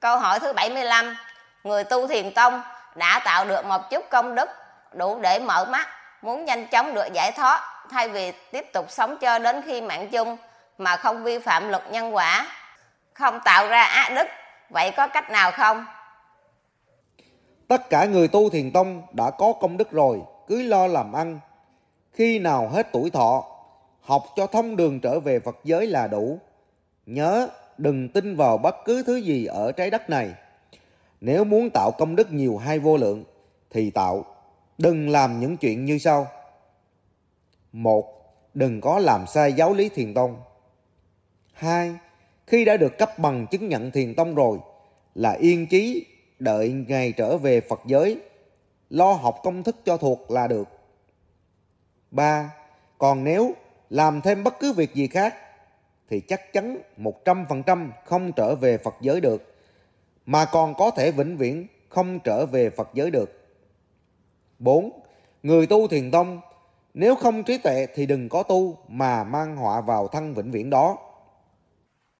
Câu hỏi thứ 75 Người tu thiền tông đã tạo được một chút công đức đủ để mở mắt, muốn nhanh chóng được giải thoát thay vì tiếp tục sống cho đến khi mạng chung mà không vi phạm luật nhân quả. Không tạo ra ác đức, vậy có cách nào không? Tất cả người tu thiền tông đã có công đức rồi, cứ lo làm ăn. Khi nào hết tuổi thọ, học cho thông đường trở về phật giới là đủ. Nhớ đừng tin vào bất cứ thứ gì ở trái đất này. Nếu muốn tạo công đức nhiều hay vô lượng, thì tạo. Đừng làm những chuyện như sau. Một, đừng có làm sai giáo lý thiền tông. Hai, khi đã được cấp bằng chứng nhận thiền tông rồi, là yên chí, đợi ngày trở về phật giới, lo học công thức cho thuộc là được. Ba, còn nếu làm thêm bất cứ việc gì khác thì chắc chắn một trăm phần trăm không trở về Phật giới được, mà còn có thể vĩnh viễn không trở về Phật giới được. 4. Người tu thiền tông, nếu không trí tuệ thì đừng có tu mà mang họa vào thân vĩnh viễn đó.